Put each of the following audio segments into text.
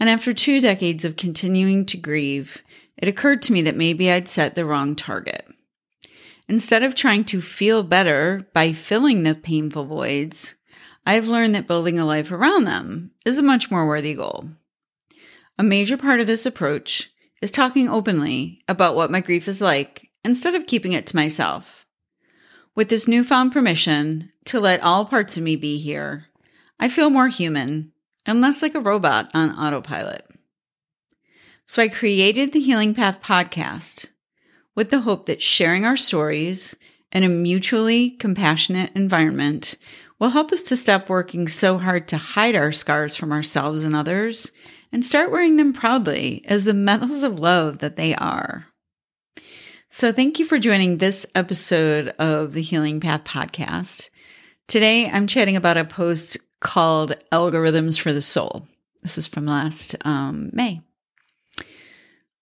And after two decades of continuing to grieve, it occurred to me that maybe I'd set the wrong target. Instead of trying to feel better by filling the painful voids, I've learned that building a life around them is a much more worthy goal. A major part of this approach is talking openly about what my grief is like instead of keeping it to myself. With this newfound permission to let all parts of me be here, I feel more human and less like a robot on autopilot. So I created the Healing Path podcast with the hope that sharing our stories in a mutually compassionate environment will help us to stop working so hard to hide our scars from ourselves and others and start wearing them proudly as the medals of love that they are. So, thank you for joining this episode of the Healing Path podcast. Today, I'm chatting about a post called Algorithms for the Soul. This is from last um, May.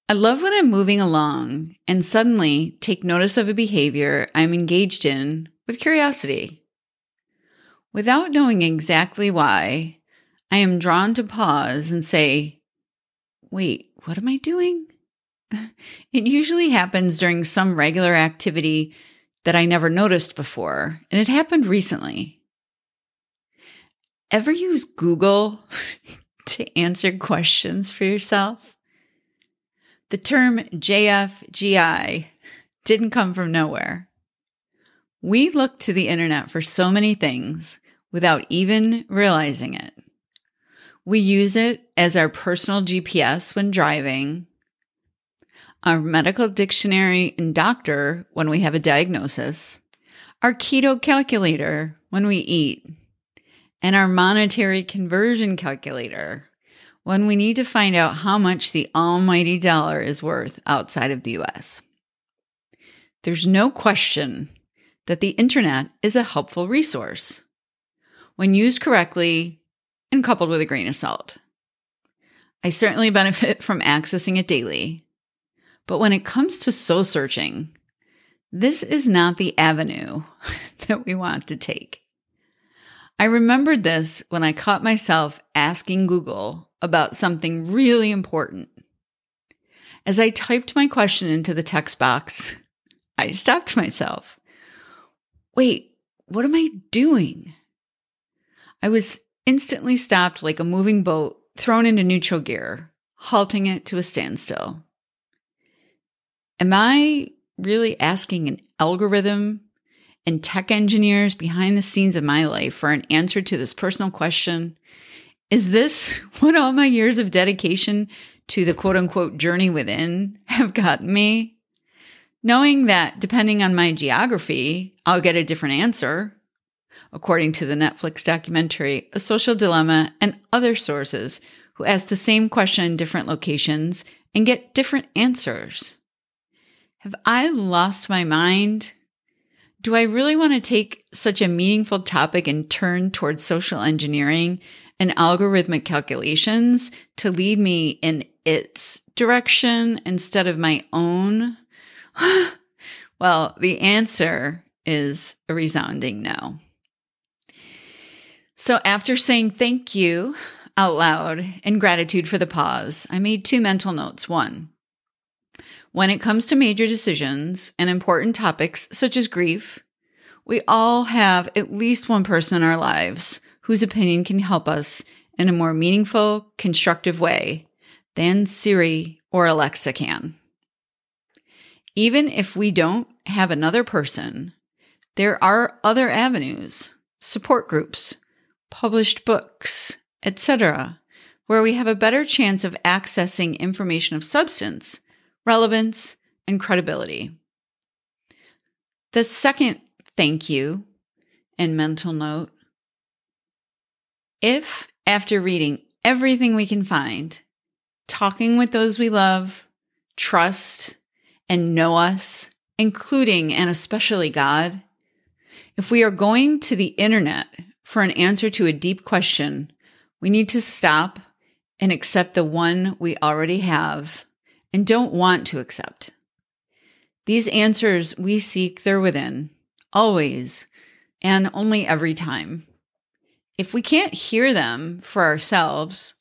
I love when I'm moving along and suddenly take notice of a behavior I'm engaged in with curiosity. Without knowing exactly why, I am drawn to pause and say, Wait, what am I doing? It usually happens during some regular activity that I never noticed before, and it happened recently. Ever use Google to answer questions for yourself? The term JFGI didn't come from nowhere. We look to the internet for so many things without even realizing it. We use it as our personal GPS when driving our medical dictionary and doctor when we have a diagnosis, our keto calculator when we eat, and our monetary conversion calculator when we need to find out how much the almighty dollar is worth outside of the US. There's no question that the internet is a helpful resource when used correctly and coupled with a grain of salt. I certainly benefit from accessing it daily but when it comes to soul searching, this is not the avenue that we want to take. I remembered this when I caught myself asking Google about something really important. As I typed my question into the text box, I stopped myself. Wait, what am I doing? I was instantly stopped like a moving boat thrown into neutral gear, halting it to a standstill. Am I really asking an algorithm and tech engineers behind the scenes of my life for an answer to this personal question? Is this what all my years of dedication to the quote unquote journey within have gotten me? Knowing that depending on my geography, I'll get a different answer. According to the Netflix documentary, A Social Dilemma, and other sources who ask the same question in different locations and get different answers. Have I lost my mind? Do I really want to take such a meaningful topic and turn towards social engineering and algorithmic calculations to lead me in its direction instead of my own? well, the answer is a resounding no. So, after saying thank you out loud in gratitude for the pause, I made two mental notes. One, when it comes to major decisions and important topics such as grief, we all have at least one person in our lives whose opinion can help us in a more meaningful, constructive way than Siri or Alexa can. Even if we don't have another person, there are other avenues, support groups, published books, etc., where we have a better chance of accessing information of substance relevance, and credibility. The second thank you and mental note if after reading everything we can find, talking with those we love, trust, and know us, including and especially God, if we are going to the internet for an answer to a deep question, we need to stop and accept the one we already have and don't want to accept. These answers we seek, they're within, always, and only every time. If we can't hear them for ourselves,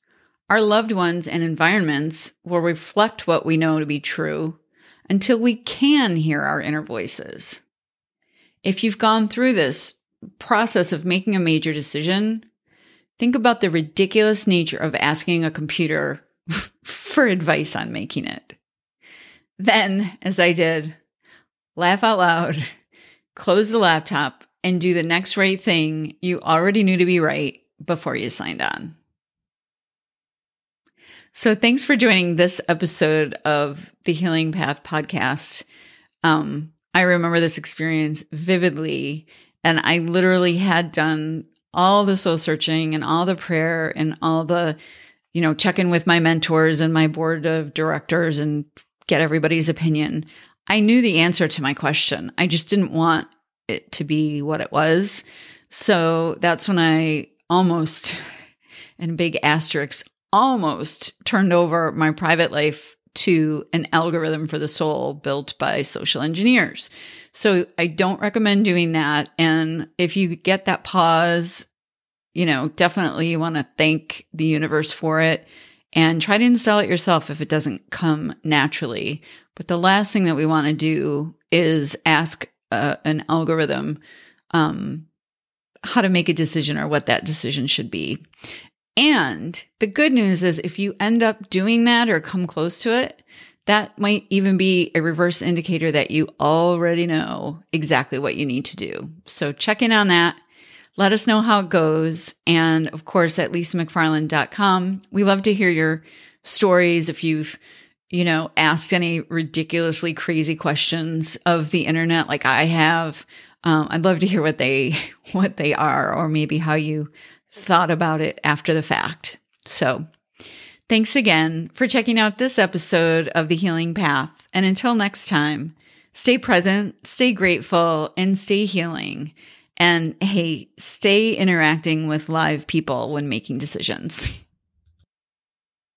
our loved ones and environments will reflect what we know to be true until we can hear our inner voices. If you've gone through this process of making a major decision, think about the ridiculous nature of asking a computer for advice on making it. Then, as I did, laugh out loud, close the laptop, and do the next right thing you already knew to be right before you signed on. So, thanks for joining this episode of the Healing Path podcast. Um, I remember this experience vividly, and I literally had done all the soul searching and all the prayer and all the, you know, check in with my mentors and my board of directors and get everybody's opinion. I knew the answer to my question. I just didn't want it to be what it was. So that's when I almost, and big asterisks, almost turned over my private life to an algorithm for the soul built by social engineers. So I don't recommend doing that. And if you get that pause, you know, definitely you want to thank the universe for it and try to install it yourself if it doesn't come naturally. But the last thing that we want to do is ask uh, an algorithm um, how to make a decision or what that decision should be. And the good news is if you end up doing that or come close to it, that might even be a reverse indicator that you already know exactly what you need to do. So check in on that. Let us know how it goes. And of course, at lisamcfarland.com, we love to hear your stories. If you've, you know, asked any ridiculously crazy questions of the internet like I have, um, I'd love to hear what they what they are, or maybe how you thought about it after the fact. So, thanks again for checking out this episode of The Healing Path. And until next time, stay present, stay grateful, and stay healing. And hey, stay interacting with live people when making decisions.